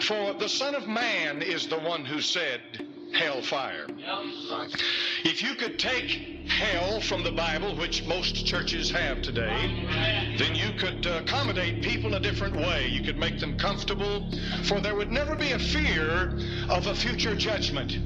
For the Son of Man is the one who said, hellfire. If you could take hell from the Bible, which most churches have today, then you could uh, accommodate people in a different way. You could make them comfortable, for there would never be a fear of a future judgment.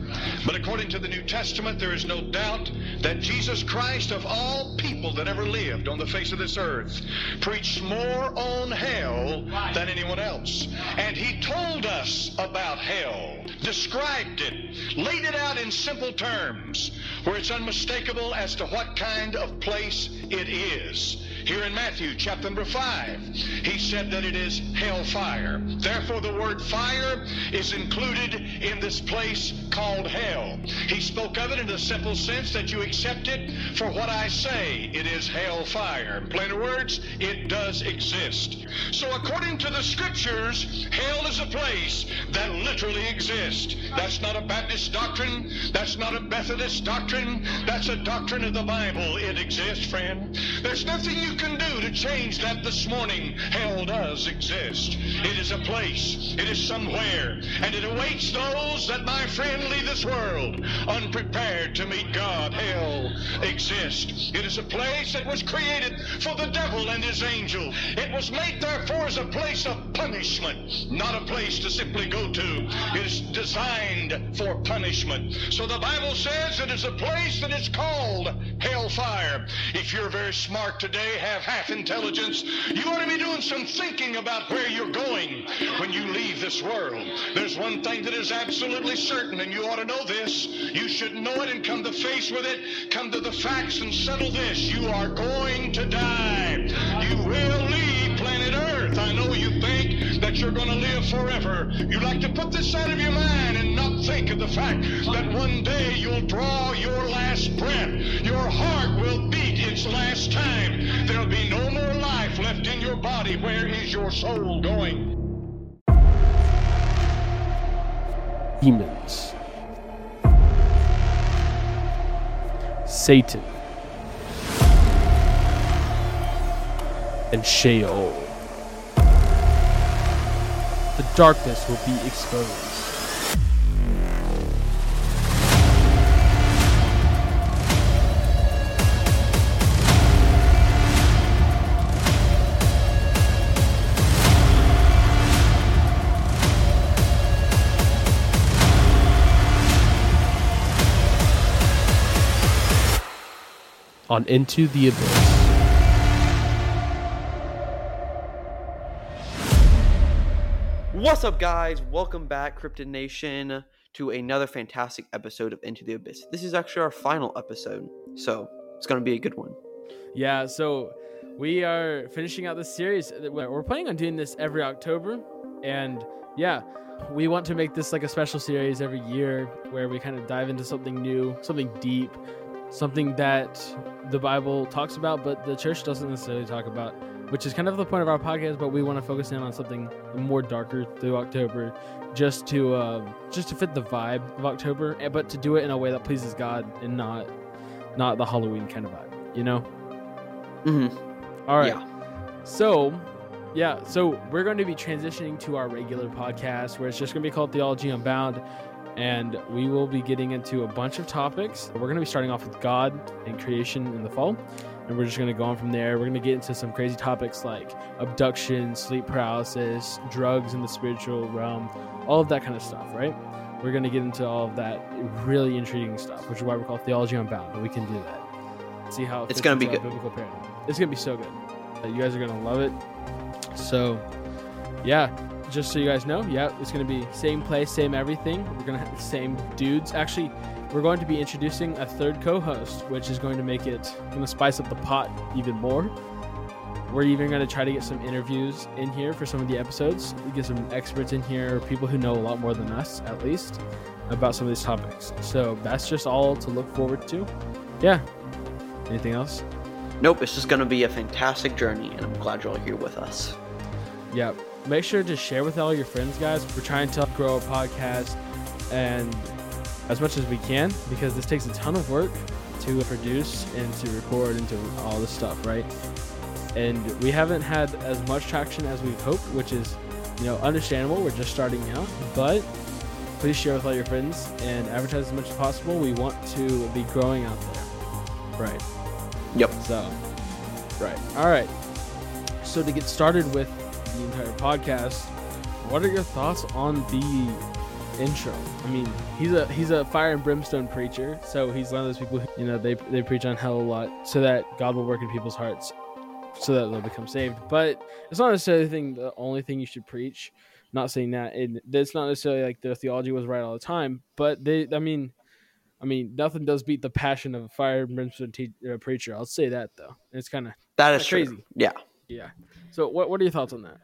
But according to the New Testament, there is no doubt that Jesus Christ, of all people that ever lived on the face of this earth, preached more on hell than anyone else. And he told us about hell, described it, laid it out in simple terms, where it's unmistakable as to what kind of place it is. Here in Matthew chapter number 5, he said that it is hellfire. Therefore, the word fire is included in this place called hell. He spoke of it in the simple sense that you accept it for what I say. It is hellfire. In plainer words, it does exist. So, according to the scriptures, hell is a place that literally exists. That's not a Baptist doctrine. That's not a Methodist doctrine. That's a doctrine of the Bible. It exists, friend. There's nothing you can do to change that this morning. Hell does exist. It is a place. It is somewhere. And it awaits those that, my friend, leave this world unprepared to meet God. Hell exists. It is a place that was created for the devil and his angels. It was made, therefore, as a place of punishment, not a place to simply go to. It is designed for punishment. So the Bible says it is a place that is called hellfire. If you're very smart today, have half intelligence, you ought to be doing some thinking about where you're going when you leave this world. There's one thing that is absolutely certain, and you ought to know this. You should know it and come to face with it, come to the facts and settle this. You are going to die. You will leave planet Earth. I know you think you're going to live forever. You like to put this out of your mind and not think of the fact that one day you'll draw your last breath. Your heart will beat its last time. There'll be no more life left in your body. Where is your soul going? Demons. Satan. And Sheol. Darkness will be exposed. on Into the Abyss. What's up, guys? Welcome back, Cryptid Nation, to another fantastic episode of Into the Abyss. This is actually our final episode, so it's going to be a good one. Yeah, so we are finishing out this series. We're planning on doing this every October, and yeah, we want to make this like a special series every year where we kind of dive into something new, something deep, something that the Bible talks about, but the church doesn't necessarily talk about, which is kind of the point of our podcast. But we want to focus in on something more darker through October, just to uh, just to fit the vibe of October, eh, but to do it in a way that pleases God and not not the Halloween kind of vibe, you know. Mm-hmm. All right. Yeah. So, yeah, so we're going to be transitioning to our regular podcast where it's just going to be called Theology Unbound and we will be getting into a bunch of topics. We're going to be starting off with God and creation in the fall, and we're just going to go on from there. We're going to get into some crazy topics like abduction, sleep paralysis, drugs in the spiritual realm, all of that kind of stuff, right? We're going to get into all of that really intriguing stuff, which is why we call Theology Unbound, but we can do that. See how it it's going to be good. Biblical paradigm. It's going to be so good. You guys are going to love it. So, yeah, just so you guys know, yeah, it's going to be same place, same everything. We're going to have the same dudes. Actually, we're going to be introducing a third co-host, which is going to make it going to spice up the pot even more. We're even going to try to get some interviews in here for some of the episodes. We get some experts in here, people who know a lot more than us, at least, about some of these topics. So that's just all to look forward to. Yeah. Anything else? Nope. It's just going to be a fantastic journey, and I'm glad you're all here with us. Yep make sure to share with all your friends, guys. We're trying to grow a podcast and as much as we can because this takes a ton of work to produce and to record and to all this stuff, right? And we haven't had as much traction as we've hoped, which is you know, understandable. We're just starting out, but please share with all your friends and advertise as much as possible. We want to be growing out there. Right. Yep. So, right. All right. So to get started with the entire podcast, what are your thoughts on the intro? I mean, he's a he's a fire and brimstone preacher, so he's one of those people who, you know, they they preach on hell a lot so that God will work in people's hearts so that they'll become saved. But it's not necessarily the, thing, the only thing you should preach. Not saying that it, it's not necessarily like their theology was right all the time, but they, I mean, I mean, nothing does beat the passion of a fire and brimstone te- uh, preacher. I'll say that though. It's kind of That is crazy. true. Yeah. yeah. So what what are your thoughts on that?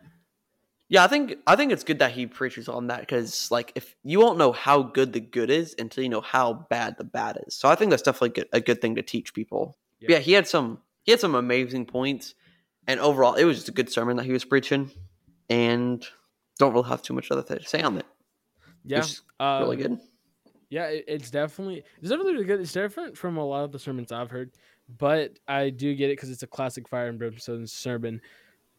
Yeah, I think I think it's good that he preaches on that because like if you won't know how good the good is until you know how bad the bad is. So I think that's definitely good, a good thing to teach people. Yeah. Yeah. he had some he had some amazing points, and overall it was just a good sermon that he was preaching, and don't really have too much other thing to say on it. Yeah, is really um, good. Yeah, it, it's definitely it's definitely really good. It's different from a lot of the sermons I've heard, but I do get it because it's a classic fire and brimstone sermon.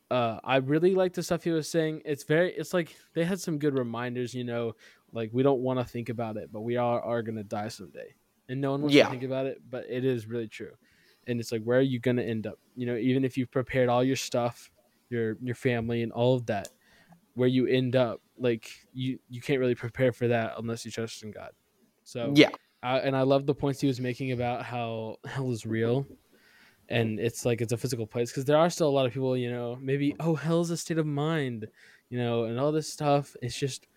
Uh, I really like the stuff he was saying. It's very, it's like they had some good reminders. You know, like we don't want to think about it, but we are are gonna die someday, and no one wants Yeah. to think about it. But it is really true, and it's like where are you gonna end up? You know, even if you've prepared all your stuff, your your family and all of that, where you end up, like you you can't really prepare for that unless you trust in God. So Yeah, uh, and I love the points he was making about how hell is real, and it's like it's a physical place because there are still a lot of people, you know, maybe oh hell is a state of mind, you know, and all this stuff. It's just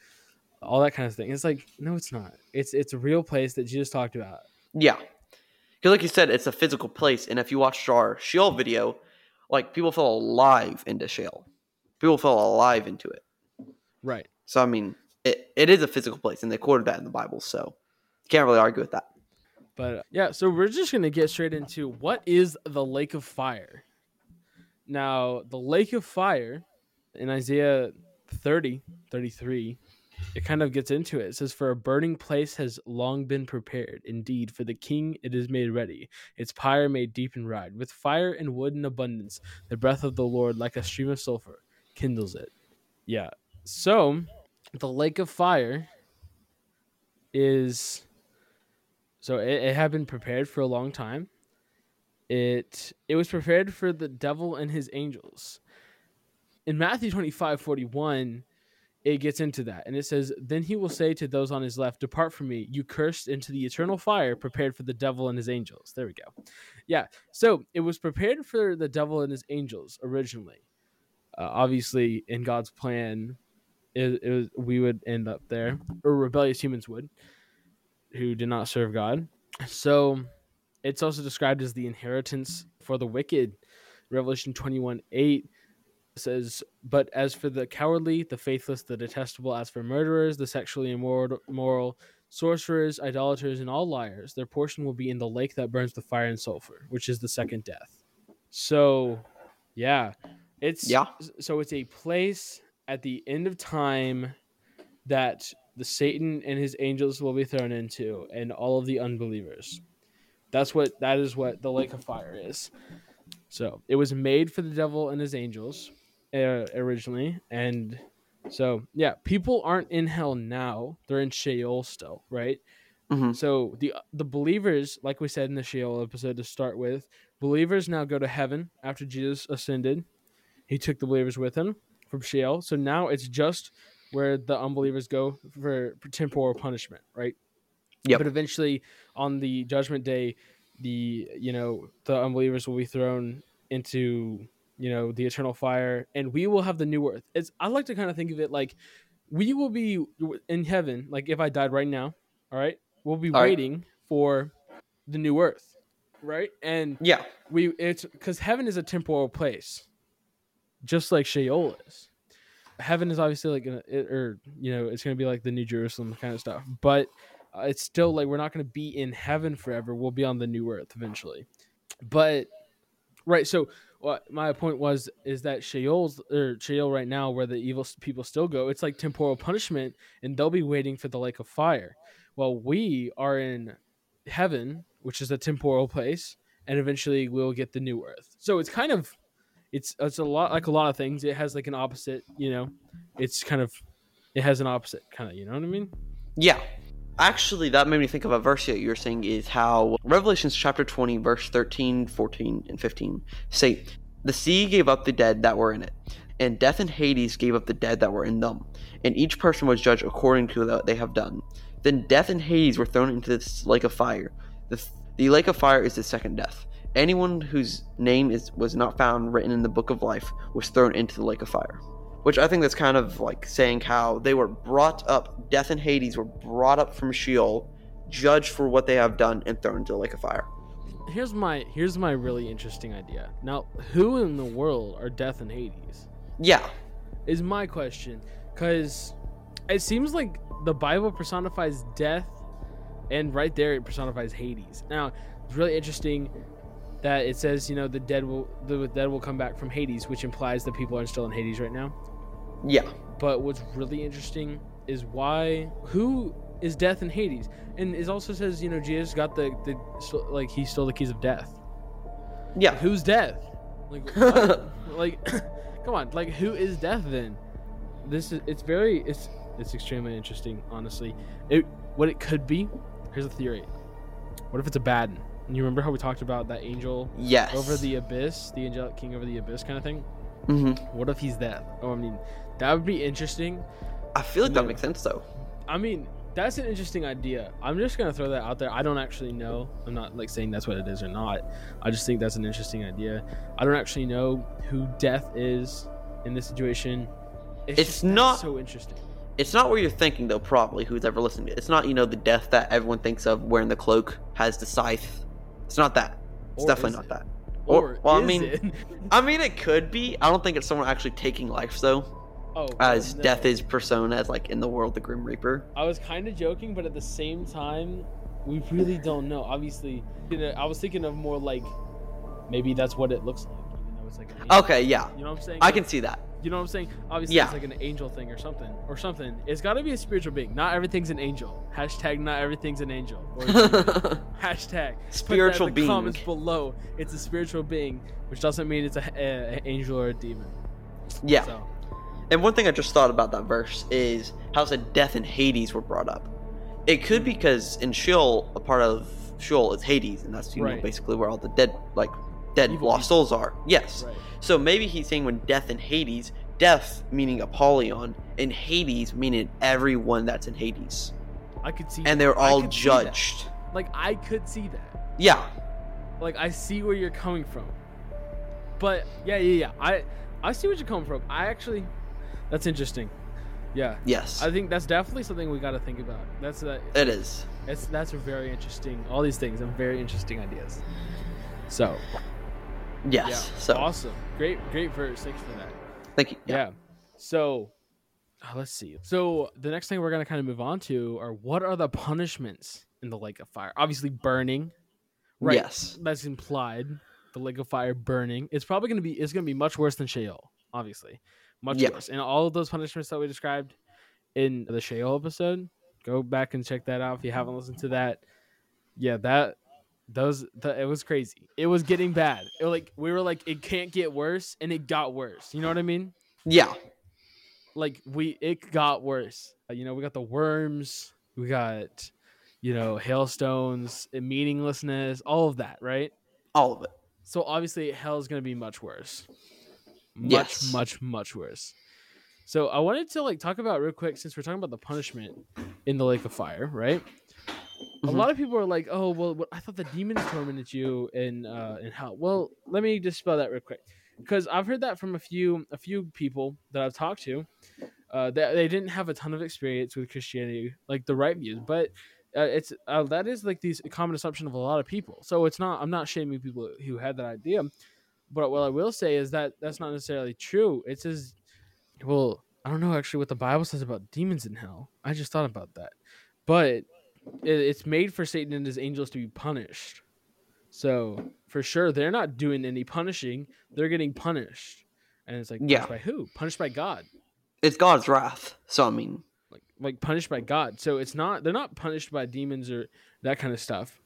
all that kind of thing. It's like no, it's not. It's it's a real place that Jesus talked about. yeah. Because like you said, it's a physical place, and if you watched our Sheol video, like people fell alive into Sheol. People fell alive into it. Right. So I mean, it, it is a physical place, and they quoted that in the Bible, so can't really argue with that. But yeah, so we're just going to get straight into what is the lake of fire. Now, the lake of fire in Isaiah 30, 33, it kind of gets into it. It says, For a burning place has long been prepared. Indeed, for the king it is made ready. Its pyre made deep and wide. With fire and wood in abundance, the breath of the Lord, like a stream of sulfur, kindles it. Yeah. So, the lake of fire is so it, it had been prepared for a long time. It it was prepared for the devil and his angels. In Matthew 25, 41, it gets into that. And it says, Then he will say to those on his left, Depart from me, you cursed, into the eternal fire prepared for the devil and his angels. There we go. Yeah. So it was prepared for the devil and his angels originally. Uh, obviously, in God's plan, it, it was, we would end up there, or rebellious humans would who did not serve God. So it's also described as the inheritance for the wicked. Revelation 21 8 says, But as for the cowardly, the faithless, the detestable, as for murderers, the sexually immoral, sorcerers, idolaters, and all liars, their portion will be in the lake that burns with fire and sulfur, which is the second death. So, yeah, it's Yeah. So it's a place at the end of time that the Satan and his angels will be thrown into, and all of the unbelievers. That's what that is what the lake of fire is. So it was made for the devil and his angels uh, originally, and so yeah, people aren't in hell now; they're in Sheol still, right? Mhm. So the the believers, like we said in the Sheol episode to start with, believers now go to heaven after Jesus ascended. He took the believers with him from Sheol. So now it's just where the unbelievers go for, temporal punishment, right? Yep. But eventually, on the judgment day, the you know the unbelievers will be thrown into you know the eternal fire, and we will have the new earth. It's I like to kind of think of it like we will be in heaven. Like if I died right now, all right, we'll be All right. waiting for the new earth, right? And Yeah. we it's because heaven is a temporal place, just like Sheol is. Heaven is obviously like gonna, it, or you know, it's gonna be like the New Jerusalem kind of stuff, but uh, it's still like we're not gonna be in heaven forever. We'll be on the new earth eventually, but right. So what my point was is that Sheol's or Sheol right now, where the evil people still go, it's like temporal punishment, and they'll be waiting for the lake of fire. Well, we are in heaven, which is a temporal place, and eventually we'll get the new earth. So it's kind of it's it's a lot like a lot of things. It has like an opposite, you know. It's kind of it has an opposite kind of, you know what I mean? Yeah. Actually, that made me think of a verse that you were saying is how Revelations chapter 20, verse 13, 14, and 15 say, The sea gave up the dead that were in it, and death and Hades gave up the dead that were in them, and each person was judged according to what they have done. Then death and Hades were thrown into this lake of fire. The, the lake of fire is the second death. Anyone whose name is was not found written in the book of life was thrown into the lake of fire. Which I think that's kind of like saying how they were brought up, death and Hades were brought up from Sheol, judged for what they have done, and thrown into the lake of fire. Here's my here's my really interesting idea. Now, who in the world are Death and Hades? Yeah. Is my question cuz it seems like the Bible personifies death and right there it personifies Hades. Now, it's really interesting that it says, you know, the dead will the dead will come back from Hades, which implies that people are still in Hades right now. Yeah. But what's really interesting is why who is death in Hades, and it also says you know Jesus got the the like he stole the keys of death. Yeah. Who's death? Like like come on, like who is death then? This is it's very it's it's extremely interesting, honestly. It what it could be. Here's a theory. What if it's Abaddon? And you remember how we talked about that angel Yes. over the abyss, the angelic king over the abyss kind of thing? hmm What if he's that? Oh, I mean, that would be interesting. I feel like that makes sense though. I mean, that's an interesting idea. I'm just gonna throw that out there. I don't actually know. I'm not like saying that's what it is or not. I just think that's an interesting idea. I don't actually know who death is in this situation. It's just- not- so interesting. It's not what you're thinking though, probably, who's ever listening to it. It's not, you know, the death that everyone thinks of wearing the cloak, has the scythe. It's not that. It's Or definitely not it? that. Or, well, I mean- it? I mean it could be. I don't think it's someone actually taking life though. oh, As no. death is persona as like in the world the Grim Reaper. I was kind of joking, but at the same time, we really don't know. Obviously, you know, I was thinking of more like maybe that's what it looks like, even though it's like. Okay, yeah. You know what I'm saying? I can see that. You know what I'm saying? Obviously, Yeah. it's like an angel thing or something, or something. It's got to be a spiritual being. Not everything's an angel. Hashtag not everything's an angel. Or hashtag Spiritual in the being. Comments below. It's a spiritual being, which doesn't mean it's a, a, a angel or a demon. yeah. So And one thing I just thought about that verse is how it said death and Hades were brought up. It could be because in Sheol, a part of Sheol is Hades, and that's you know basically where all the dead like dead Evil lost souls are. Yes. right. So maybe he's saying when death and Hades, death meaning Apollyon, and Hades meaning everyone that's in Hades, I could see. and they're all that. judged. Like I could see that. Yeah. Like I see where you're coming from. But yeah, yeah, yeah. I I see what you're coming from. I actually, that's interesting. Yeah. Yes. I think that's definitely something we got to think about. That's uh, it is. It's that's a very interesting. All these things are very interesting ideas. So Yes. yeah, So awesome, great, great verse. Thanks for that. thank you. Yeah. So uh, let's see. So the next thing we're gonna kind of move on to are what are the punishments in the lake of fire? Obviously, burning. Right. Yes. That's implied. The lake of fire burning. It's probably gonna be. It's gonna be much worse than Sheol. Obviously, much Yeah. worse. And all of those punishments that we described in the Sheol episode, go back and check that out if you haven't listened to that. Yeah, that those the, it was crazy. It was getting bad. It, like we were like, it can't get worse, and it got worse. You know what I mean? Yeah. Like we, it got worse. Uh, You know, we got the worms. We got, you know, hailstones, and meaninglessness, all of that, right? All of it. So obviously, hell's gonna be much worse. Much, Yes. much, much worse. So I wanted to like talk about real quick since we're talking about the punishment in the lake of fire, right? A Mhm. lot of people are like, "Oh, well, what, I thought the demons tormented you in uh, in hell." Well, let me just spell that real quick, because I've heard that from a few a few people that I've talked to. Uh, that they didn't have a ton of experience with Christianity, like the right views, but uh, it's uh, that is like these common assumption of a lot of people. So it's not. I'm not shaming people who had that idea, but what I will say is that that's not necessarily true. It says, well, I don't know actually what the Bible says about demons in hell. I just thought about that, but it's made for Satan and his angels to be punished. So for sure, they're not doing any punishing; they're getting punished, and it's like Yeah. by who? Punished by God It's God's wrath. So I mean, like like punished by God. So it's not they're not punished by demons or that kind of stuff.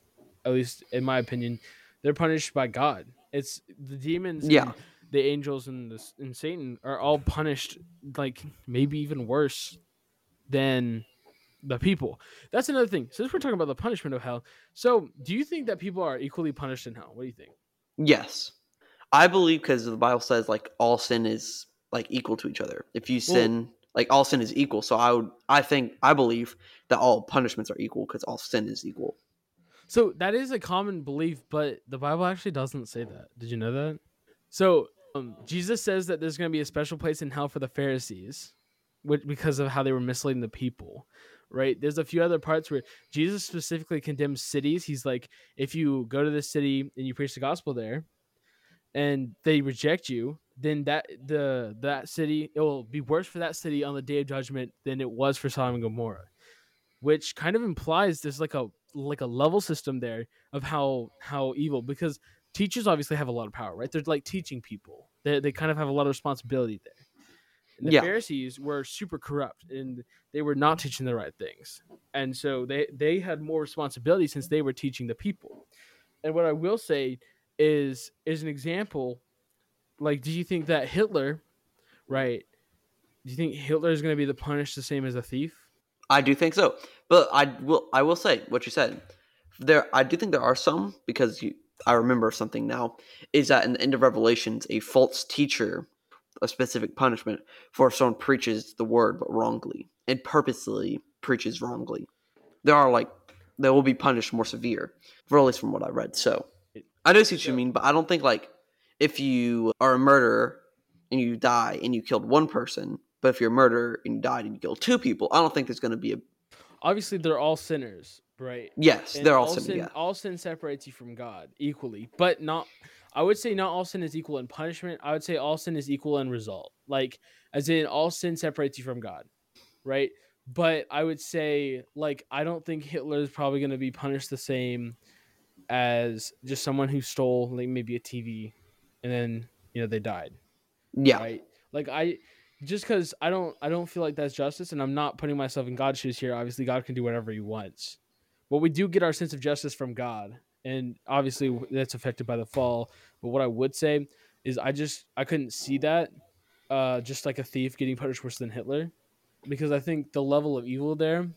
At least in my opinion, they're punished by God. It's the demons. and Yeah. the angels and the, and Satan are all punished like maybe even worse than the people. That's another thing. Since we're talking about the punishment of hell, so do you think that people are equally punished in hell? What do you think? Yes, I believe because the Bible says like all sin is like equal to each other. If you sin, like all sin is equal. So I would, I think, I believe that all punishments are equal because all sin is equal. So that is a common belief, but the Bible actually doesn't say that. Did you know that? So um, Jesus says that there's going to be a special place in hell for the Pharisees, which, because of how they were misleading the people. Right? There's a few other parts where Jesus specifically condemns cities. He's like, if you go to this city and you preach the gospel there, and they reject you, then that the that city it will be worse for that city on the day of judgment than it was for Sodom and Gomorrah, which kind of implies there's like a like a level system there of how how evil because teachers obviously have a lot of power, right? They're like teaching people. They they kind of have a lot of responsibility there. And the Yeah. Pharisees were super corrupt and they were not teaching the right things. And so they they had more responsibility since they were teaching the people. And what I will say is is an example like do you think that Hitler, right? Do you think Hitler is going to be the punished the same as a thief? I do think so, but I will. I will say what you said. There, I do think there are some because you. I remember something now. Is that in the end of Revelations, a false teacher, a specific punishment for if someone preaches the word but wrongly and purposely preaches wrongly. There are like they will be punished more severe, for at least from what I read. So I know what you mean, but I don't think like if you are a murderer and you die and you killed one person, but if you're a murderer and you died and you killed two people, I don't think there's going to be a Obviously they're all sinners, right? yes. And they're all, all sin. sin. Yeah, All sin separates you from God equally, but not. I would say not all sin is equal in punishment. I would say all sin is equal in result. Like as in all sin separates you from God, right? But I would say like I don't think Hitler is probably going to be punished the same as just someone who stole like maybe a TV, and then you know they died yeah, right like i just because i don't i don't feel like that's justice and i'm not putting myself in god's shoes here obviously god can do whatever he wants but we do get our sense of justice from god and obviously that's affected by the fall but what i would say is i just i couldn't see that uh just like a thief getting punished worse than hitler because i think the level of evil there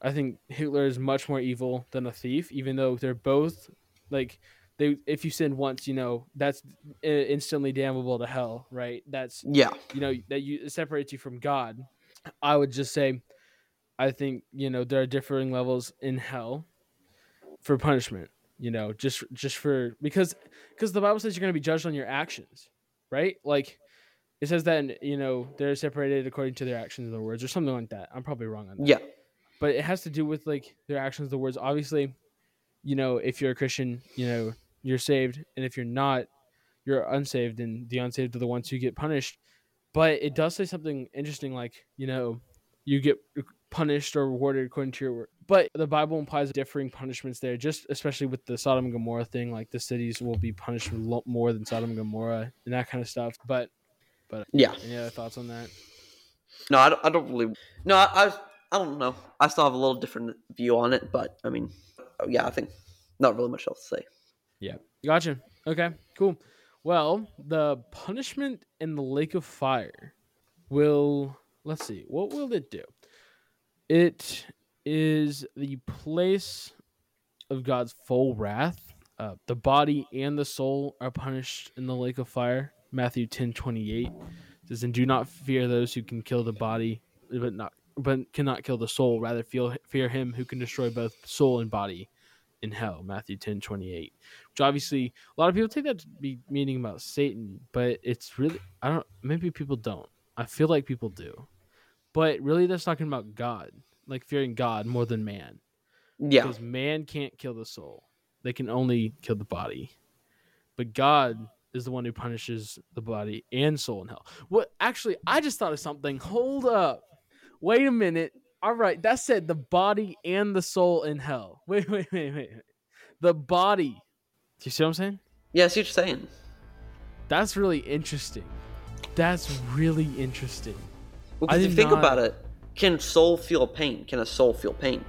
i think hitler is much more evil than a thief even though they're both like they if you sin once you know that's instantly damnable to hell right? That's yeah, you know that you it separates you from god. I would just say i think you know there are differing levels in hell for punishment you know just just for because because the bible says you're going to be judged on your actions right? Like it says that in, you know they're separated according to their actions and their words or something like that. I'm probably wrong on that. Yeah, but it has to do with like their actions the words. Obviously you know if you're a christian you know you're saved and if you're not you're unsaved and the unsaved are the ones who get punished. But it does say something interesting like you know you get punished or rewarded according to your but the bible implies differing punishments there just especially with the sodom and gomorrah thing like the cities will be punished a lot more than sodom and gomorrah and that kind of stuff but but yeah. any other thoughts on that No, I don't, I don't really. No, I, I, I don't know. I still have a little different view on it, but I mean, oh, yeah, I think not really much else to say. Yeah. Gotcha. Okay, cool. Well, the punishment in the lake of fire will let's see, what will it do? It is the place of God's full wrath. Uh, the body and the soul are punished in the lake of fire. Matthew ten twenty eight says, "And do not fear those who can kill the body, but not but cannot kill the soul. Rather, feel, fear him who can destroy both soul and body in hell." Matthew ten twenty eight which obviously a lot of people take that to be meaning about Satan, but it's really I don't maybe people don't. I feel like people do. But really that's talking about God, like fearing God more than man. Yeah, Because man can't kill the soul. They can only kill the body. But God is the one who punishes the body and soul in hell. What actually I just thought of something. Hold up. Wait a minute. All right, that said the body and the soul in hell. Wait, wait, wait, wait. The body. Do you see what I'm saying? yeah. I see what you're saying. That's really interesting. That's really interesting. Well, I if you think not- about it, can soul feel pain? Can a soul feel pain?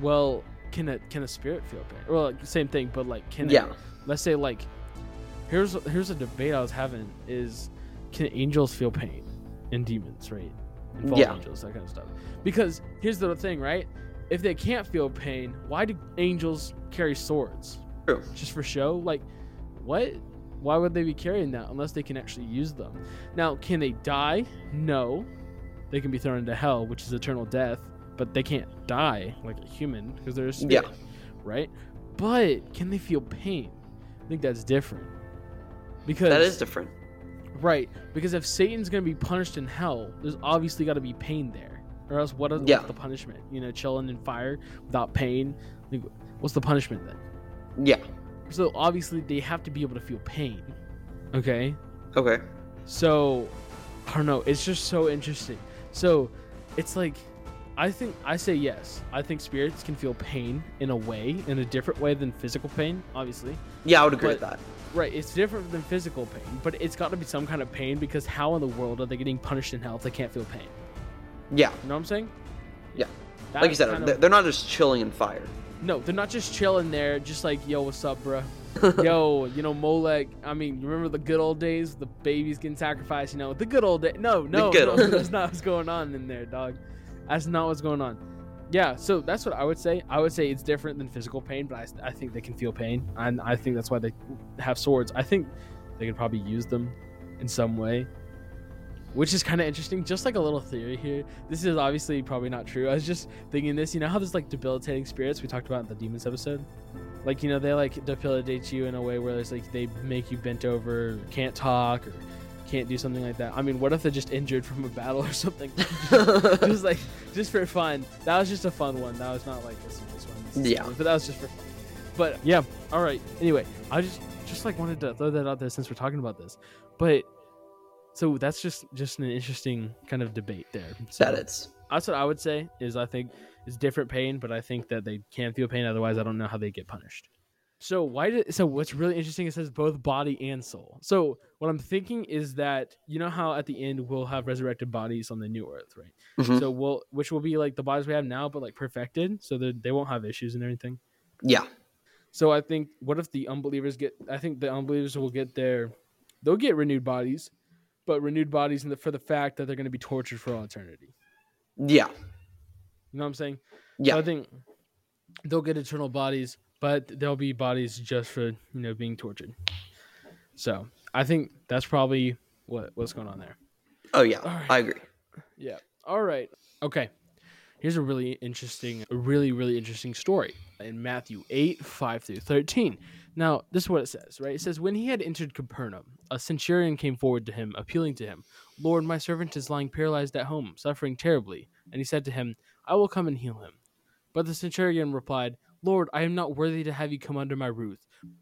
Well, can a can a spirit feel pain? Well, like, same thing, but like can Yeah. let's say like here's here's a debate I was having is can angels feel pain and demons, right? And fallen Yeah. angels, that kind of stuff. Because here's the thing, right? If they can't feel pain, why do angels carry swords? True. Just for show? Like, what? Why would they be carrying that unless they can actually use them? Now, can they die? No. They can be thrown into hell, which is eternal death, but they can't die like a human because they're a spirit, right? But can they feel pain? I think that's different. Because That is different. Right, because if Satan's gonna be punished in hell, there's obviously got to be pain there, or else what is Yeah. what's the punishment? You know, chilling in fire without pain. Like, what's the punishment then? Yeah. So obviously they have to be able to feel pain. Okay, Okay. so I don't know. It's just so interesting. So it's like I think I say yes. I think spirits can feel pain in a way, in a different way than physical pain. Obviously, Yeah, I would agree But- with that. Right, it's different than physical pain, but it's got to be some kind of pain because how in the world are they getting punished in hell if they can't feel pain? Yeah. You know what I'm saying? Yeah. That's like you said, they're of- they're not just chilling in fire. no, they're not just chilling there, just like, yo, what's up, bruh? yo, you know, Molech. I mean, you remember the good old days, the babies getting sacrificed. You know, the good old days. No, no, no, that's not what's going on in there, dog. That's not what's going on. Yeah, so that's what I would say. I would say it's different than physical pain, but I, I think they can feel pain, and I think that's why they have swords. I think they could probably use them in some way, which is kind of interesting. Just like a little theory here. This is obviously probably not true. I was just thinking this. You know how there's like debilitating spirits we talked about in the demons episode. Like you know they like depilate you in a way where there's like they make you bent over, can't talk, or can't do something like that. I mean, what if they're just injured from a battle or something? just like just for fun. That was just a fun one. That was not like serious one. necessarily, Yeah. But that was just for fun. But yeah, all right. Anyway, I just just like wanted to throw that out there since we're talking about this. But so that's just just an interesting kind of debate there. So that is. that's what I would say is I think it's different pain, but I think that they can feel pain. Otherwise, I don't know how they get punished. So why did so what's really interesting it says both body and soul. So what I'm thinking is that you know how at the end we'll have resurrected bodies on the new earth, right? Mhm. So we'll which will be like the bodies we have now, but like perfected, so that they won't have issues and everything. Yeah. So I think what if the unbelievers get? I think the unbelievers will get their, they'll get renewed bodies, but renewed bodies in the, for the fact that they're going to be tortured for all eternity. Yeah. You know what I'm saying? Yeah. So I think they'll get eternal bodies, but there'll be bodies just for you know being tortured. So I think that's probably what what's going on there. Oh yeah. Right. I agree. Yeah. All right. Okay. Here's a really interesting, a really, really interesting story in Matthew 8, 5 through 13. Now, this is what it says, right? It says, When he had entered Capernaum, a centurion came forward to him, appealing to him, Lord, my servant is lying paralyzed at home, suffering terribly. And he said to him, I will come and heal him. But the centurion replied, Lord, I am not worthy to have you come under my roof.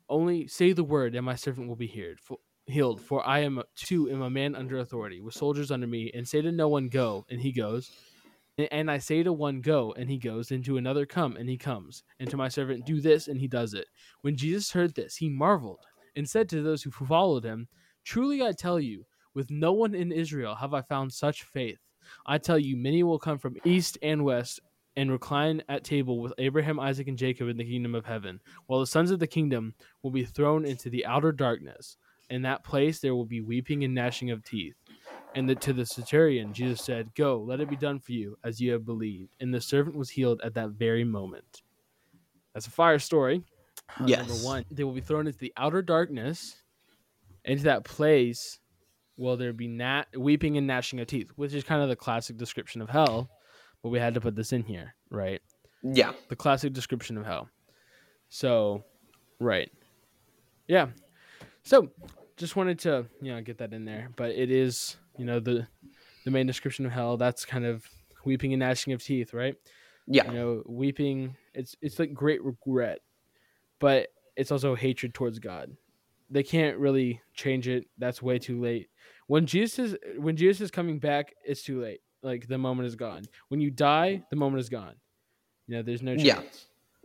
Only say the word, and my servant will be healed. For, healed. For I am too am a man under authority, with soldiers under me, and say to no one, Go, and he goes. And- I say to one, Go, and he goes, and to another, Come, and he comes. And to my servant, Do this, and he does it. When Jesus heard this, he marveled, and said to those who followed him, Truly I tell you, with no one in Israel have I found such faith. I tell you, many will come from east and west and recline at table with Abraham, Isaac, and Jacob in the kingdom of heaven, while the sons of the kingdom will be thrown into the outer darkness. In that place there will be weeping and gnashing of teeth. And the, to the centurion, Jesus said, Go, let it be done for you as you have believed. And the servant was healed at that very moment. That's a fire story. Uh, Yes. Number one, they will be thrown into the outer darkness, into that place will there be nat- weeping and gnashing of teeth, which is kind of the classic description of hell. But we had to put this in here, right? Yeah. the classic description of hell. So, right. Yeah. So, just wanted to, you know, get that in there, but it is, you know, the the main description of hell, that's kind of weeping and gnashing of teeth, right? Yeah. You know, weeping, it's it's like great regret, but it's also hatred towards God. They can't really change it. That's way too late. When Jesus is when Jesus is coming back, it's too late. Like the moment is gone. When you die, the moment is gone. You know, there's no chance. Yeah.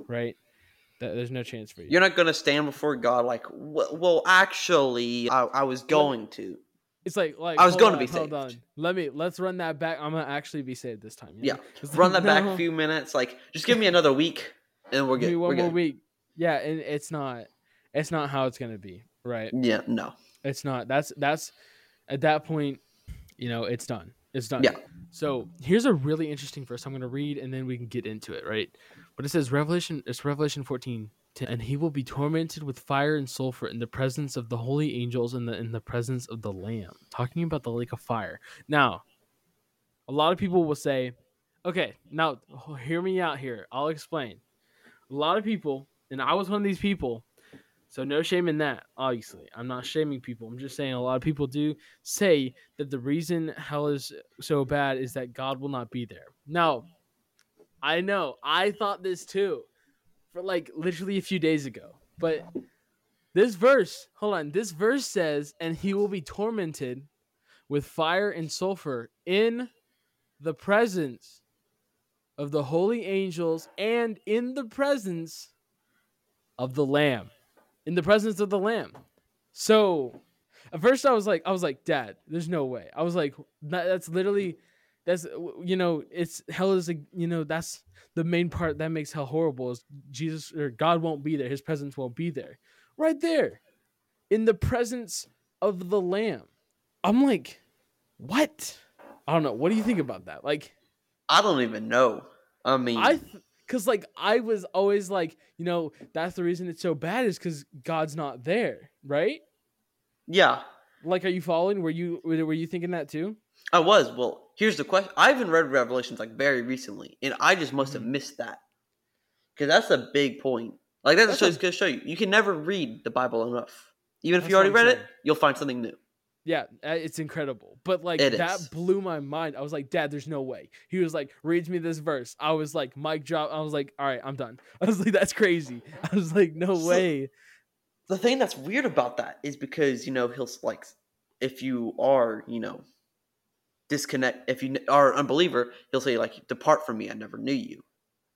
Right? Th- There's no chance for you. You're not gonna stand before God like, well, well actually, I, I was going to. It's like like I was hold gonna on, be hold saved. on. Let me let's run that back. I'm gonna actually be saved this time. you Yeah. know? It's Run that back a few minutes. Like, just give me another week, and we're good. one We're more good. week. Yeah, and it's not it's not how it's gonna be. Right? Yeah, no. It's not. That's that's at that point, you know, it's done. It's done. Yeah. So here's a really interesting verse. I'm going to read and then we can get into it, right? But it says Revelation. It's Revelation 14. 10, and he will be tormented with fire and sulfur in the presence of the holy angels and the in the presence of the Lamb. Talking about the lake of fire. Now, a lot of people will say, "Okay, now hear me out here. I'll explain." A lot of people, and I was one of these people, so no shame in that. Obviously, I'm not shaming people. I'm just saying a lot of people do say that the reason hell is so bad is that God will not be there. Now, I know I thought this too, for like literally a few days ago. But this verse, hold on, this verse says, "And he will be tormented with fire and sulfur in the presence of the holy angels and in the presence of the Lamb." In the presence of the lamb. So at first I was like, I was like, Dad, there's no way. I was like, that, that's literally, that's you know, it's hell is a you know that's the main part that makes hell horrible is Jesus or God won't be there. His presence won't be there. Right there, in the presence of the Lamb. I'm like, what? I don't know. What do you think about that? Like, I don't even know. I mean, I. Th- Cause like I was always like, you know, that's the reason it's so bad is because God's not there, right? yeah, Like, are you following? Were you were you thinking that too? I was. Well, here's the question. I haven't read Revelations like very recently, and I just must Mm-hmm. have missed that because that's a big point. Like that's, That's just a- going to show you you can never read the Bible enough. Even if That's you already read it, you'll find something new. Yeah, it's incredible. But like It that is. blew my mind. I was like, Dad, there's no way. He was like, reads me this verse. I was like, mic drop. I was like, all right, I'm done. I was like, that's crazy. I was like, no So- way. The thing that's weird about that is because you know he'll like if you are you know disconnect if you are an unbeliever, he'll say like depart from me, I never knew you.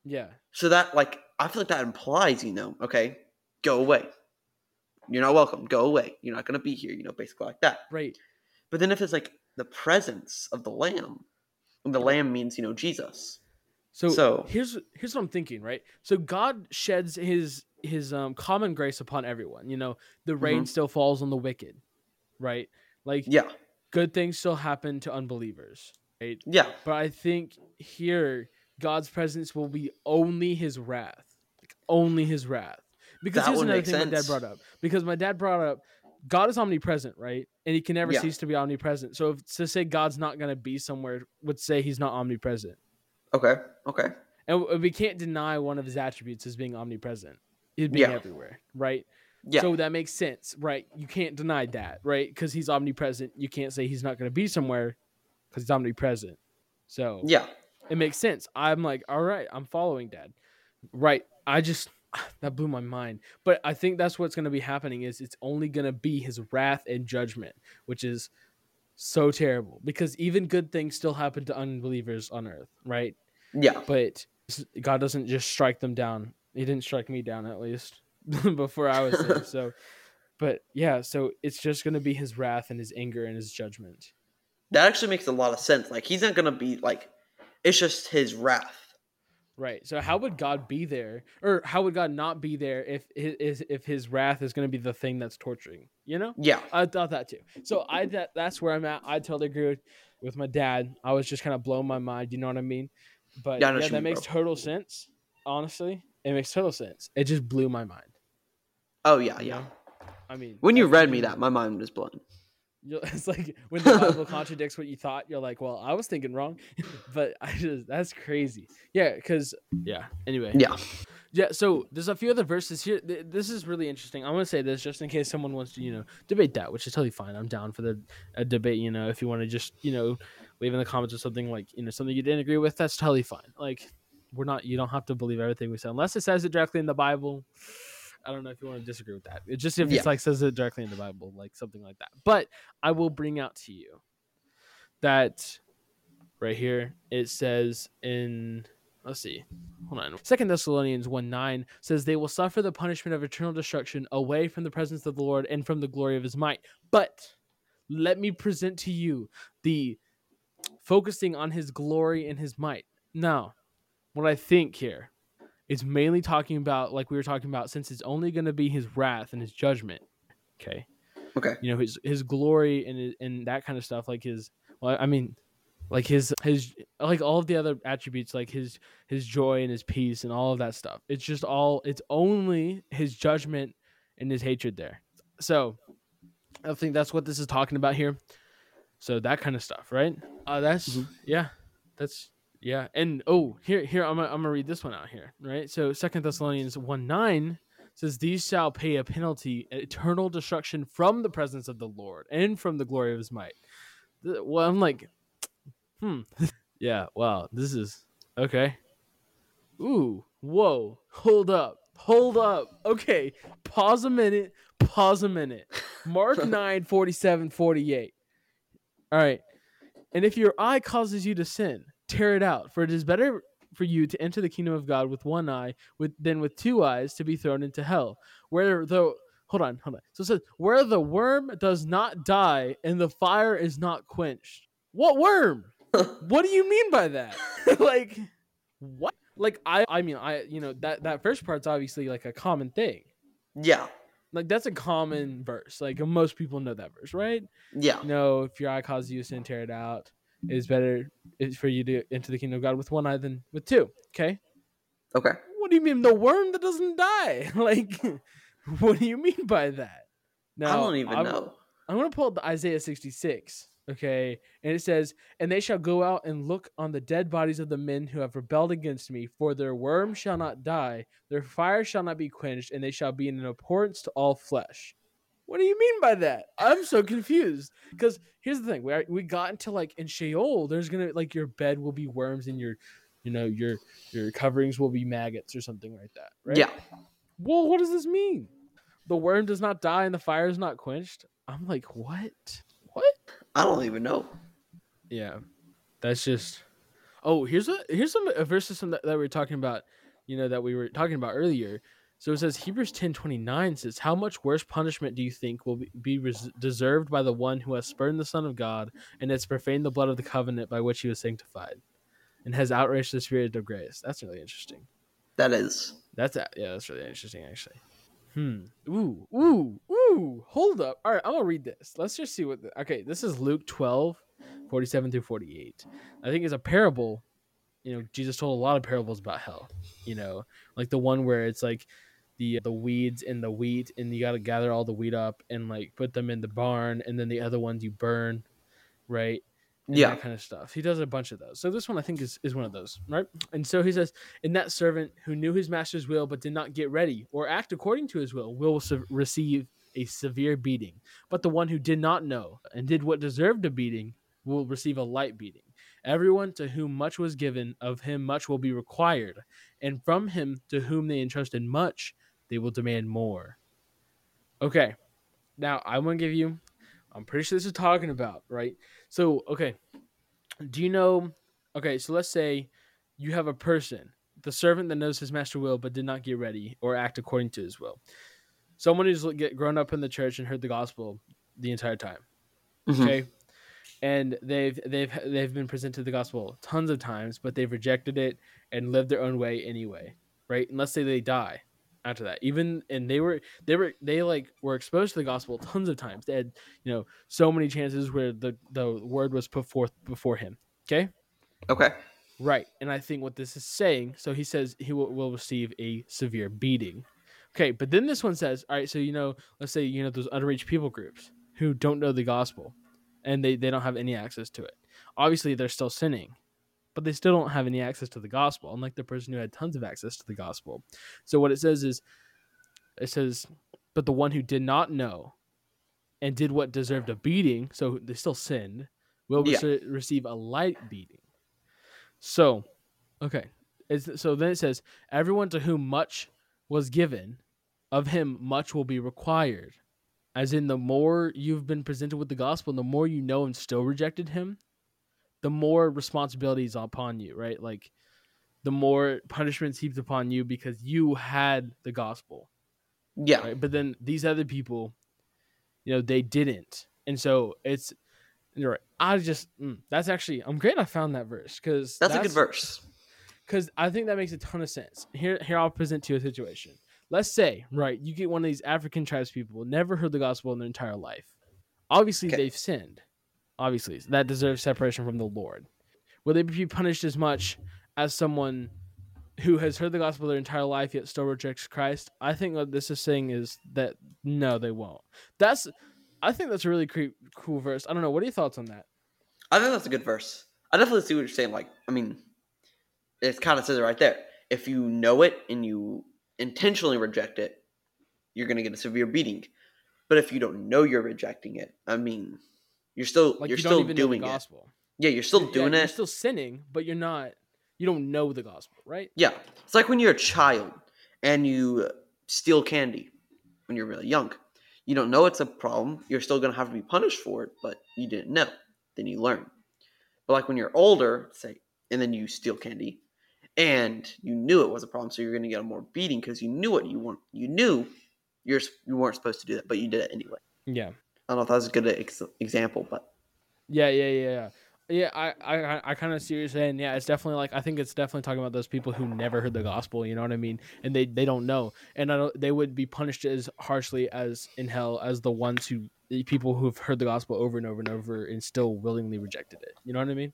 Yeah, So that like I feel like that implies, you know, okay, go away. You're not welcome. Go away. You're not gonna be here. You know, basically like that. right. But then if it's like the presence of the Lamb, and the Lamb means you know Jesus. So, So- here's here's what I'm thinking, right? So God sheds his his um common grace upon everyone. You know, the rain still falls on the wicked, right? Like Yeah, good things still happen to unbelievers, right? yeah, But I think here God's presence will be only his wrath. Like only his wrath. Because That here's another thing my dad brought up. Because my dad brought up God is omnipresent, right? And he can never Yeah. cease to be omnipresent. So if to say God's not gonna be somewhere would say he's not omnipresent. okay, okay, And we can't deny one of his attributes as being omnipresent. It being Yeah. everywhere, right? yeah, So that makes sense, right? You can't deny that, right? Because he's omnipresent. You can't say he's not going to be somewhere because he's omnipresent. So yeah, it makes sense. I'm like, all right, I'm following dad. Right. I just that blew my mind. But I think that's what's going to be happening is it's only going to be his wrath and judgment, which is so terrible because even good things still happen to unbelievers on earth, right? yeah. But God doesn't just strike them down. He didn't strike me down at least before I was saved. So but yeah, so it's just going to be his wrath and his anger and his judgment. That actually makes a lot of sense. Like he's not gonna be like, it's just his wrath. Right. So how would God be there, or how would God not be there if his if his wrath is going to be the thing that's torturing? You know, Yeah, I thought that too. So I that that's where I'm at. I totally agree with, with my dad. I was just kind of blowing my mind. You know what I mean? But Yeah, yeah, know what you that mean, makes bro. total sense. Honestly, it makes total sense. It just blew my mind. oh yeah, yeah. I mean, When you read me that, my mind was blown. You'll- it's like when the Bible contradicts what you thought, you're like, well, I was thinking wrong, but I just that's crazy. Yeah, because yeah. Anyway, Yeah, Yeah, so there's a few other verses here. Th- This is really interesting. I want to say this just in case someone wants to, you know, debate that, which is totally fine. I'm down for the a debate. You know, if you want to just, you know, leave in the comments or something like, you know, something you didn't agree with, that's totally fine. Like, we're not. You don't have to believe everything we say unless it says it directly in the Bible. I don't know if you want to disagree with that. It just if Yeah. it's like says it directly in the Bible, like something like that. But I will bring out to you that right here it says in let's see hold on second thessalonians 1 9 says they will suffer the punishment of eternal destruction away from the presence of the lord and from the glory of his might but let me present to you the focusing on his glory and his might now what i think here is mainly talking about like we were talking about since it's only going to be his wrath and his judgment Okay. Okay. You know his his glory and and that kind of stuff, like his. Well, I mean, like his his like all of the other attributes, like his his joy and his peace and all of that stuff. It's just all. It's only his judgment and his hatred there. So, I think that's what this is talking about here. So that kind of stuff, right? Uh, that's Mhm. yeah, that's yeah. And oh, here here I'm gonna, I'm gonna read this one out here, right? So Second Thessalonians one nine says, "These shall pay a penalty, eternal destruction from the presence of the Lord and from the glory of His might." Well, I'm like, hmm, yeah. Wow, this is okay. Ooh, whoa, hold up, hold up. Okay, pause a minute, pause a minute. Mark 9, 47, 48. All right. And if your eye causes you to sin, tear it out, for it is better for you to enter the kingdom of God with one eye with than with two eyes to be thrown into hell. Where though hold on, hold on. So it says, where the worm does not die and the fire is not quenched. What worm? what do you mean by that? like what? Like I I mean I you know that that first part's obviously like a common thing. Yeah. Like that's a common verse. Like most people know that verse, right? Yeah. You know, if your eye causes you to sin, tear it out. It is better for you to enter the kingdom of God with one eye than with two. Okay. Okay. What do you mean the worm that doesn't die? like, what do you mean by that? No, I don't even I'm, know. I'm gonna pull up the Isaiah 66. Okay, and it says, "And they shall go out and look on the dead bodies of the men who have rebelled against me. For their worm shall not die, their fire shall not be quenched, and they shall be an abhorrence to all flesh." What do you mean by that? I'm so confused. Because here's the thing: we are, we got into like in Sheol, there's gonna like your bed will be worms, and your, you know, your your coverings will be maggots or something like that, right? Yeah. Well, what does this mean? The worm does not die and the fire is not quenched. I'm like, what? What? I don't even know. Yeah, that's just. Oh, here's a here's some a verse some that, that we were talking about. You know that we were talking about earlier. So it says Hebrews ten twenty nine says, "How much worse punishment do you think will be, be res- deserved by the one who has spurned the Son of God and has profaned the blood of the covenant by which he was sanctified, and has outraged the Spirit of grace?" That's really interesting. That is. That's a- yeah, that's really interesting actually. Hmm. Ooh, ooh, ooh. Hold up. All right, I'm gonna read this. Let's just see what. The, okay, this is Luke 12, 47 through 48. I think it's a parable. You know, Jesus told a lot of parables about hell. You know, like the one where it's like the the weeds and the wheat, and you got to gather all the wheat up and like put them in the barn, and then the other ones you burn, right? and Yeah. that kind of stuff. He does a bunch of those. So this one I think is, is one of those, right? And so he says, "In that servant who knew his master's will but did not get ready or act according to his will will se- receive a severe beating. But the one who did not know and did what deserved a beating will receive a light beating. Everyone to whom much was given, of him much will be required, and from him to whom they entrusted much, they will demand more." Okay, now I want to give you. I'm pretty sure this is talking about right. So okay, do you know? Okay, so let's say you have a person, the servant that knows his master will but did not get ready or act according to his will. Someone who's get grown up in the church and heard the gospel the entire time. Mhm. Okay. And they've they've they've been presented the gospel tons of times, but they've rejected it and lived their own way anyway, right? And let's say they die after that. Even and they were they were they like were exposed to the gospel tons of times. They had you know so many chances where the the word was put forth before him. Okay, Okay. right. And I think what this is saying, so he says he will, will receive a severe beating. Okay, but then this one says, all right. So you know, let's say you know those unreached people groups who don't know the gospel, and they they don't have any access to it. Obviously, they're still sinning. But they still don't have any access to the gospel, unlike the person who had tons of access to the gospel. So what it says is, it says, but the one who did not know and did what deserved a beating, so they still sinned, will Yeah. rece- receive a light beating. So, okay. It's, so then it says, everyone to whom much was given, of him much will be required. As in, the more you've been presented with the gospel, the more you know and still rejected him, the more responsibilities upon you, right? Like, the more punishments heaped upon you because you had the gospel Yeah. right? But then these other people, you know, they didn't, and so it's you're right. I just mm, that's actually I'm glad I found that verse because That's, a good verse. because I think that makes a ton of sense. Here, here I'll present to you a situation. let's say, right, you get one of these African tribes people, never heard the gospel in their entire life. Obviously, Okay. they've sinned. Obviously, that deserves separation from the Lord. Will they be punished as much as someone who has heard the gospel their entire life yet still rejects Christ? I think what this is saying is that no, they won't. That's, I think that's a really cre- cool verse. I don't know. What are your thoughts on that? I think that's a good verse. I definitely see what you're saying. Like, I mean, it kind of says it right there. If you know it and you intentionally reject it, you're gonna get a severe beating. But if you don't know you're rejecting it, I mean, you're still Like you're you still doing it. Yeah, you're still Yeah, it. You're still sinning, but you're not. You don't know the gospel, right? Yeah, it's like when you're a child and you steal candy when you're really young. You don't know it's a problem. You're still gonna have to be punished for it, but you didn't know. Then you learn. But like when you're older, say, and then you steal candy, and you knew it was a problem, so you're gonna get a more beating because you knew it. You weren't. You knew you're you weren't supposed to do that, but you did it anyway. Yeah. I don't know if that's a good ex- example, but Yeah, yeah, yeah, yeah. Yeah, I, I, I kind of see what you're saying. Yeah, it's definitely like I think it's definitely talking about those people who never heard the gospel. You know what I mean? And they, they don't know, and I don't, they would be punished as harshly as in hell as the ones who the people who've heard the gospel over and over and over and still willingly rejected it. You know what I mean?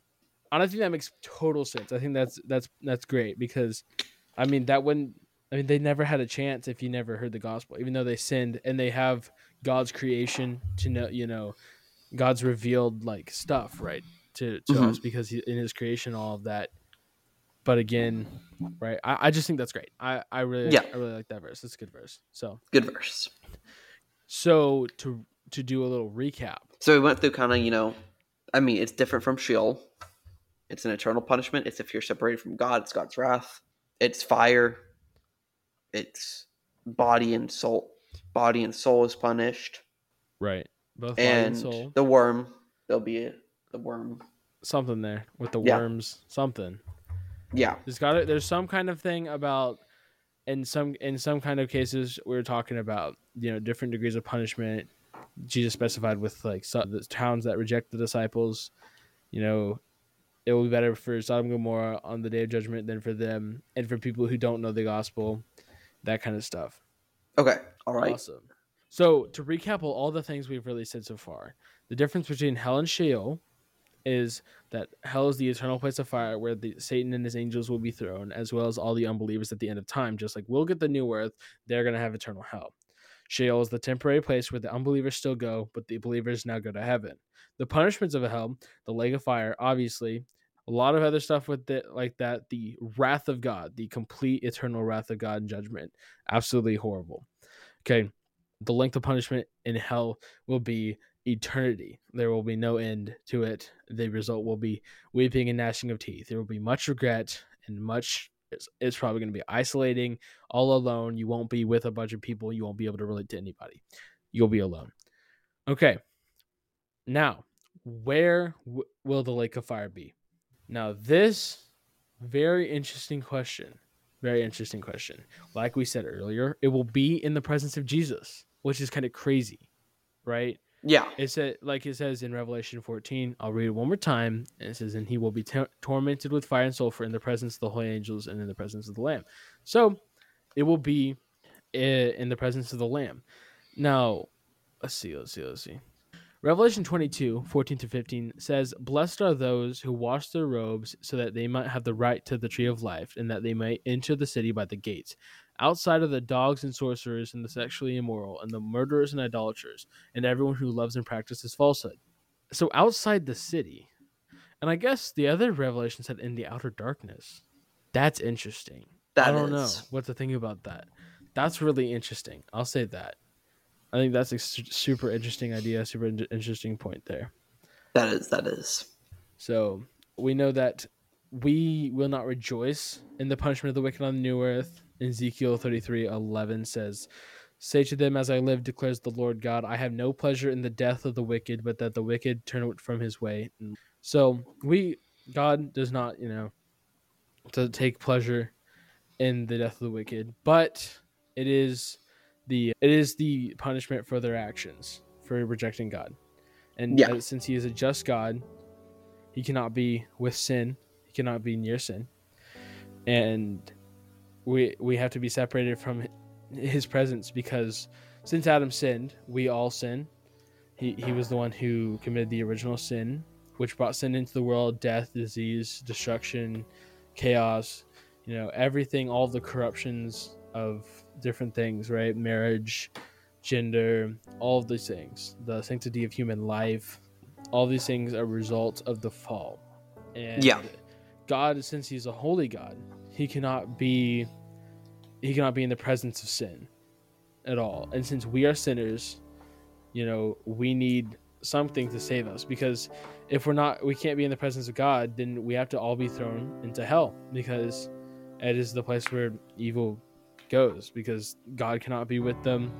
And I think that makes total sense. I think that's that's that's great because, I mean, that wouldn't. I mean, they never had a chance if you never heard the gospel, even though they sinned and they have God's creation to know. You know, God's revealed like stuff, right? to, to Mhm. us because he, in his creation all of that but again right i, I just think that's great i i really Yeah. i really like that verse it's a good verse so good verse. so to to do a little recap So we went through kind of, you know, I mean, it's different from Sheol. It's an eternal punishment. It's if you're separated from God, it's God's wrath. It's fire. It's body and soul. Body and soul is punished. right both body and And soul the worm, there'll be a, the worm. something there with the Yeah. worms something Yeah. there's got there's some kind of thing about in some in some kind of cases we are talking about you know different degrees of punishment jesus specified with like so, the towns that reject the disciples you know it will be better for sodom and gomorrah on the day of judgment than for them and for people who don't know the gospel that kind of stuff Okay. All right. Awesome. So to recap all, the things we've really said so far, the difference between hell and Sheol is that hell is the eternal place of fire where the Satan and his angels will be thrown, as well as all the unbelievers at the end of time. Just like we'll get the new earth, they're gonna have eternal hell. Sheol is the temporary place where the unbelievers still go, but the believers now go to heaven. The punishments of hell, the lake of fire, obviously, a lot of other stuff with it like that. The wrath of God, the complete eternal wrath of God and judgment, absolutely horrible. Okay, the length of punishment in hell will be eternity. There will be no end to it. The result will be weeping and gnashing of teeth. There will be much regret and much. It's, it's probably going to be isolating, all alone. You won't be with a bunch of people. You won't be able to relate to anybody. You'll be alone. Okay. Now, where w- will the lake of fire be? Now, this very interesting question. Very interesting question. Like we said earlier, it will be in the presence of Jesus, which is kind of crazy, right? Yeah. It said, like it says in Revelation 14. I'll read it one more time. And it says, "And he will be tor- tormented with fire and sulfur in the presence of the holy angels and in the presence of the Lamb." So, it will be eh, in the presence of the Lamb. Now, let's see. Let's see. Let's see. Revelation 22, 14 to 15 says, Blessed are those who wash their robes so that they might have the right to the tree of life and that they might enter the city by the gates. Outside of the dogs and sorcerers and the sexually immoral and the murderers and idolaters and everyone who loves and practices falsehood. So outside the city. And I guess the other revelation said in the outer darkness. That's interesting. That I don't is. know what to think about that. That's really interesting. I'll say that. I think that's a super interesting idea, super in- interesting point there. That is. That is. So we know that we will not rejoice in the punishment of the wicked on the new earth. Ezekiel thirty three eleven says, Say to them, As I live, declares the Lord God, I have no pleasure in the death of the wicked, but that the wicked turn from his way. So we, God does not, you know, to take pleasure in the death of the wicked, but it is the it is the punishment for their actions for rejecting God. And Yeah. since he is a just God, he cannot be with sin. He cannot be near sin. And we we have to be separated from his presence because since Adam sinned, we all sin. He he was the one who committed the original sin, which brought sin into the world, death, disease, destruction, chaos, you know, everything, all the corruptions of different things, right? Marriage, gender, all of these things, the sanctity of human life, all these things are results of the fall. And Yeah. God, since He's a holy God, He cannot be He cannot be in the presence of sin at all. And since we are sinners, you know, we need something to save us because if we're not we can't be in the presence of God, then we have to all be thrown into hell because it is the place where evil goes because God cannot be with them.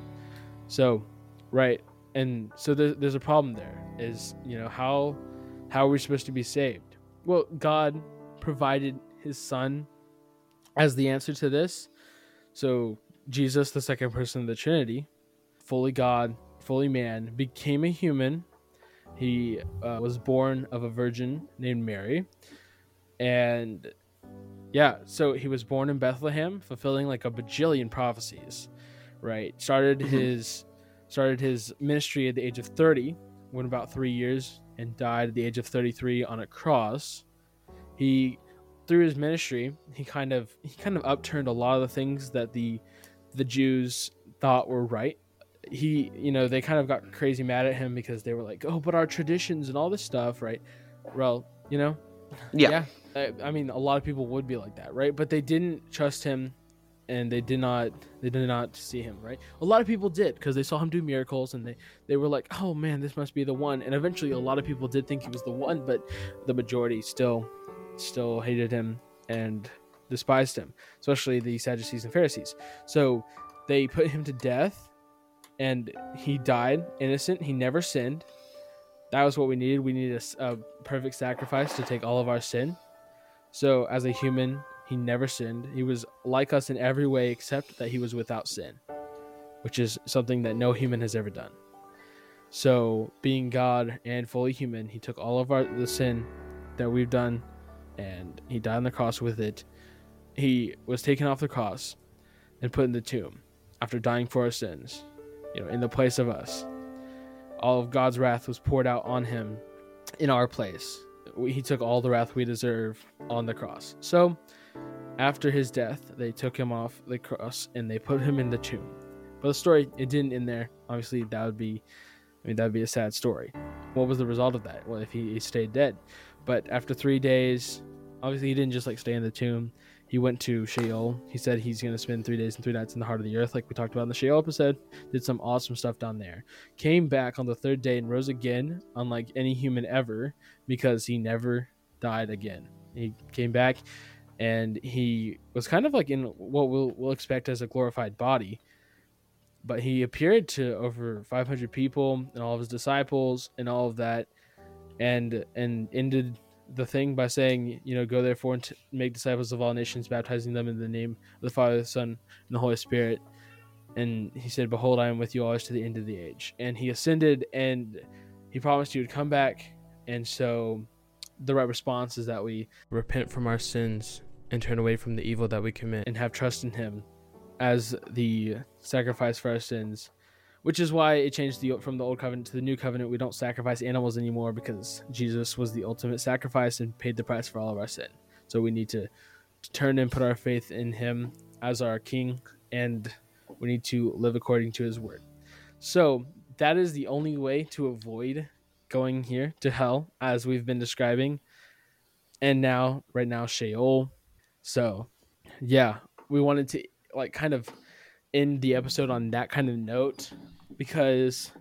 So, right. And so there, there's a problem there is, you know, how how are we supposed to be saved? Well, God provided his son as the answer to this. So, Jesus, the second person of the Trinity, fully God, fully man, became a human. He uh, was born of a virgin named Mary. And yeah, so he was born in Bethlehem, fulfilling like a bajillion prophecies, right? Started Mhm. his started his ministry at the age of 30, went about 3 years and died at the age of 33 on a cross. He through his ministry, he kind of he kind of upturned a lot of the things that the the Jews thought were right. He, you know, they kind of got crazy mad at him because they were like, "Oh, but our traditions and all this stuff, right?" Well, you know, Yeah. I, I mean, a lot of people would be like that, right? But they didn't trust him, and they did not. They did not see him, right? A lot of people did because they saw him do miracles, and they they were like, "Oh man, this must be the one." And eventually, a lot of people did think he was the one, but the majority still still hated him and despised him, especially the Sadducees and Pharisees. So they put him to death, and he died innocent. He never sinned. That was what we needed. We needed a perfect sacrifice to take all of our sin. So, as a human, he never sinned. He was like us in every way except that he was without sin, which is something that no human has ever done. So, being God and fully human, he took all of our the sin that we've done and he died on the cross with it. He was taken off the cross and put in the tomb after dying for our sins, you know, in the place of us. All of God's wrath was poured out on him in our place he took all the wrath we deserve on the cross. So, after his death, they took him off the cross and they put him in the tomb. But the story it didn't end there. Obviously, that would be, I mean, that would be a sad story. What was the result of that? Well, if he, he stayed dead, but after three days, obviously he didn't just like stay in the tomb. He went to Sheol. He said he's going to spend three days and three nights in the heart of the earth, like we talked about in the Sheol episode. Did some awesome stuff down there. Came back on the third day and rose again, unlike any human ever because he never died again. He came back and he was kind of like in what we'll, we'll expect as a glorified body. But he appeared to over 500 people and all of his disciples and all of that, and and ended the thing by saying, you know, go therefore and t- make disciples of all nations, baptizing them in the name of the Father, the Son, and the Holy Spirit. And he said, "Behold, I am with you always to the end of the age." And he ascended, and he promised he would come back and so the right response is that we repent from our sins and turn away from the evil that we commit and have trust in Him as the sacrifice for our sins. Which is why it changed the from the old covenant to the new covenant. We don't sacrifice animals anymore because Jesus was the ultimate sacrifice and paid the price for all of our sin. So we need to, to turn and put our faith in Him as our King, and we need to live according to His word. So that is the only way to avoid going here to hell as we've been describing and now right now Sheol so yeah we wanted to like kind of end the episode on that kind of note because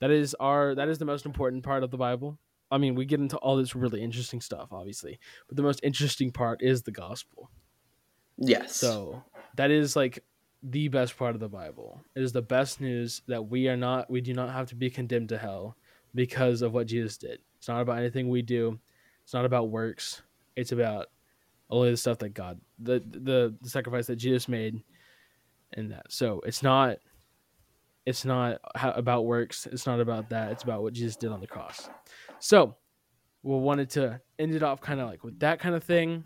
that is our that is the most important part of the Bible I mean we get into all this really interesting stuff obviously but the most interesting part is the gospel Yes. so that is like the best part of the Bible. It is the best news that we are not we do not have to be condemned to hell because of what Jesus did. It's not about anything we do. It's not about works. It's about only the stuff that God the the, the sacrifice that Jesus made and that. So it's not it's not how, about works. It's not about that. It's about what Jesus did on the cross. So we wanted to end it off kind of like with that kind of thing.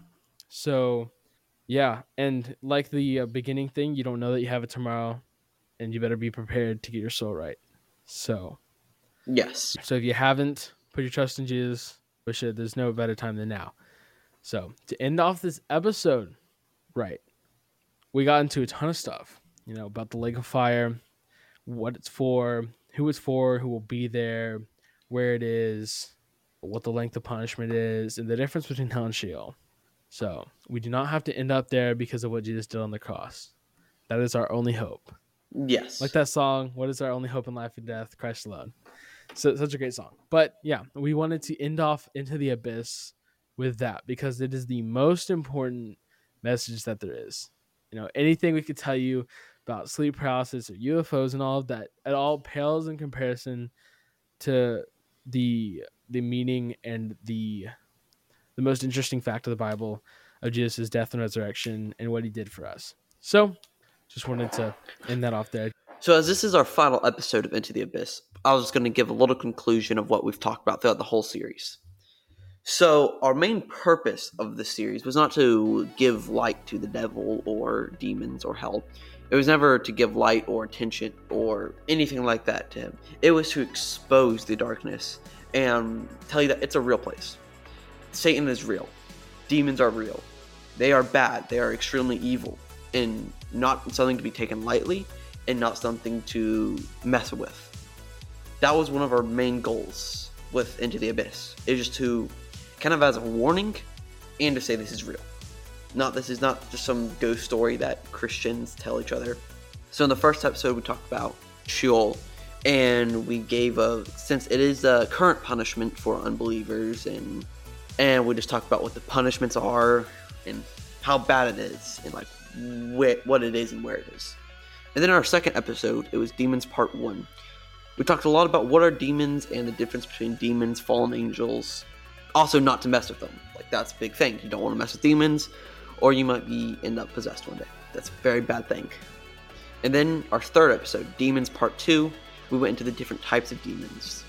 So yeah, and like the uh, beginning thing, you don't know that you have it tomorrow, and you better be prepared to get your soul right. So, Yes. so if you haven't put your trust in Jesus, we should. There's no better time than now. So to end off this episode, right, we got into a ton of stuff. You know about the lake of fire, what it's for, who it's for, who will be there, where it is, what the length of punishment is, and the difference between hell and Sheol. So we do not have to end up there because of what Jesus did on the cross. That is our only hope. Yes. Like that song, What is our only hope in life and death? Christ alone. So such a great song. But yeah, we wanted to end off into the abyss with that because it is the most important message that there is. You know, anything we could tell you about sleep paralysis or UFOs and all of that, it all pales in comparison to the the meaning and the the most interesting fact of the Bible of Jesus' death and resurrection and what he did for us. So just wanted to end that off there. So, as this is our final episode of Into the Abyss, I was just going to give a little conclusion of what we've talked about throughout the whole series. So, our main purpose of the series was not to give light to the devil or demons or hell. It was never to give light or attention or anything like that to him. It was to expose the darkness and tell you that it's a real place. Satan is real. Demons are real. They are bad. They are extremely evil and not something to be taken lightly and not something to mess with. That was one of our main goals with Into the Abyss. It was just to kind of as a warning and to say this is real. Not this is not just some ghost story that Christians tell each other. So in the first episode we talked about Sheol and we gave a since it is a current punishment for unbelievers and and we just talked about what the punishments are and how bad it is and like wh- what it is and where it is. And then in our second episode, it was Demons Part 1. We talked a lot about what are demons and the difference between demons, fallen angels. Also, not to mess with them. Like, that's a big thing. You don't want to mess with demons, or you might be end up possessed one day. That's a very bad thing. And then our third episode, Demons Part 2, we went into the different types of demons.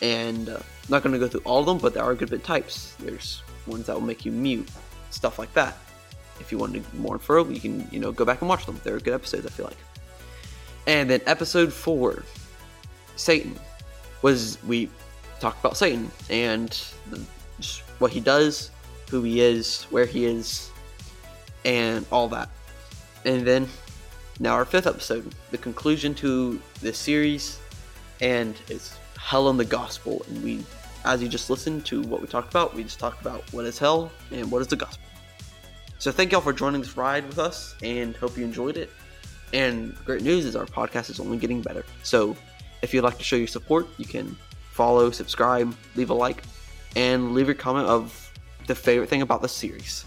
And uh, not going to go through all of them, but there are good bit types. There's ones that will make you mute, stuff like that. If you want to more info, you can you know go back and watch them. They're good episodes, I feel like. And then episode four, Satan, was we talked about Satan and the, what he does, who he is, where he is, and all that. And then now our fifth episode, the conclusion to this series, and it's hell and the gospel. And we, as you just listened to what we talked about, we just talked about what is hell and what is the gospel. So thank y'all for joining this ride with us, and hope you enjoyed it. And great news is our podcast is only getting better. So if you'd like to show your support, you can follow, subscribe, leave a like, and leave your comment of the favorite thing about the series.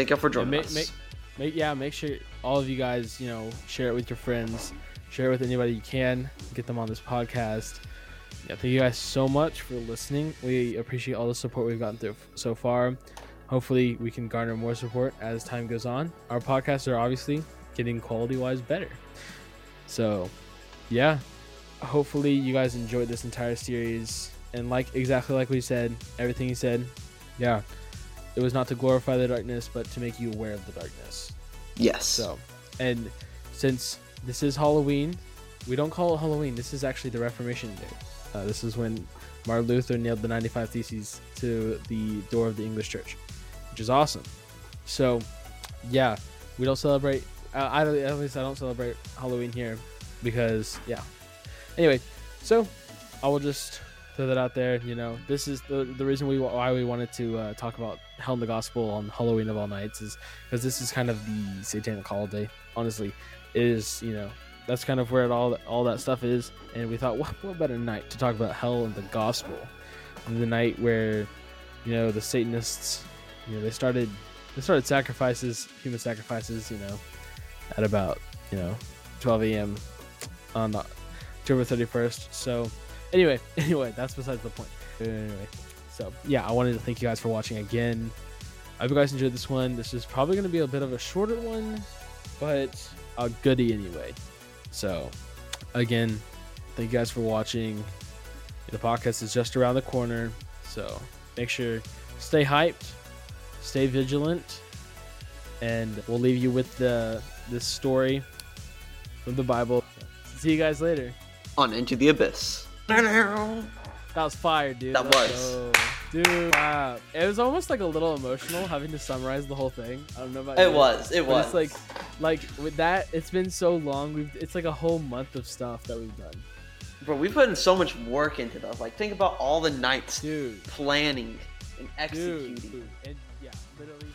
Thank y'all for joining make, us. make, make, yeah, make sure all of you guys, you know, share it with your friends, share it with anybody you can, get them on this podcast. Yeah, thank you guys so much for listening. We appreciate all the support we've gotten through so far. Hopefully, we can garner more support as time goes on. Our podcasts are obviously getting quality wise better. So, yeah, hopefully, you guys enjoyed this entire series. And, like exactly like we said, everything he said, yeah, it was not to glorify the darkness, but to make you aware of the darkness. yes. So, and since this is Halloween, we don't call it Halloween. This is actually the Reformation Day. Uh, this is when Martin Luther nailed the 95 Theses to the door of the English Church, which is awesome. So, yeah, we don't celebrate. Uh, I don't, at least I don't celebrate Halloween here because, yeah. Anyway, so I will just throw that out there. You know, this is the the reason we why we wanted to uh, talk about Hell in the Gospel on Halloween of all nights is because this is kind of the satanic holiday. Honestly, is you know that's kind of where it all all that stuff is, and we thought, what, what better night to talk about hell and the gospel, the night where you know the Satanists, you know they started they started sacrifices, human sacrifices, you know, at about you know 12 a.m. on October 31st. So anyway, anyway, that's besides the point. Anyway, so yeah, I wanted to thank you guys for watching again. I hope you guys enjoyed this one. This is probably going to be a bit of a shorter one, but a goodie anyway. So, again, thank you guys for watching. The podcast is just around the corner, so make sure stay hyped, stay vigilant, and we'll leave you with the this story from the Bible. See you guys later. On Into the Abyss. That was fire, dude. That was. Dude, wow. It was almost like a little emotional having to summarize the whole thing. I don't know about It you, was. It was. It's like, like with that, it's been so long. We've it's like a whole month of stuff that we've done, Bro, we put in so much work into this. Like, think about all the nights dude. planning and executing. Dude, dude. And yeah, literally.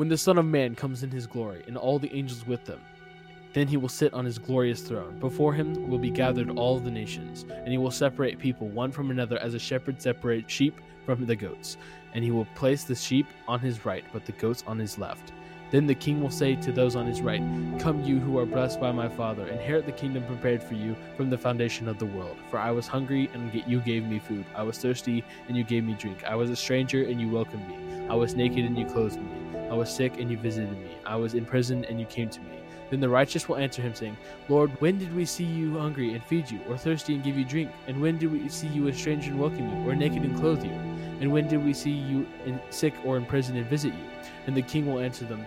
When the Son of Man comes in his glory, and all the angels with him, then he will sit on his glorious throne. Before him will be gathered all the nations, and he will separate people one from another as a shepherd separates sheep from the goats. And he will place the sheep on his right, but the goats on his left. Then the king will say to those on his right, Come, you who are blessed by my Father, inherit the kingdom prepared for you from the foundation of the world. For I was hungry, and you gave me food. I was thirsty, and you gave me drink. I was a stranger, and you welcomed me. I was naked, and you clothed me. I was sick, and you visited me. I was in prison, and you came to me. Then the righteous will answer him, saying, Lord, when did we see you hungry and feed you, or thirsty and give you drink? And when did we see you a stranger and welcome you, or naked and clothe you? And when did we see you in sick or in prison and visit you? And the king will answer them,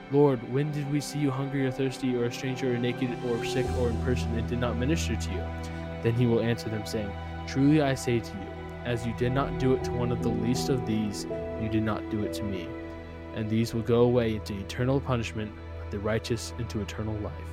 Lord, when did we see you hungry or thirsty, or a stranger, or naked, or sick, or in person, and did not minister to you? Then he will answer them, saying, Truly I say to you, as you did not do it to one of the least of these, you did not do it to me. And these will go away into eternal punishment, but the righteous into eternal life.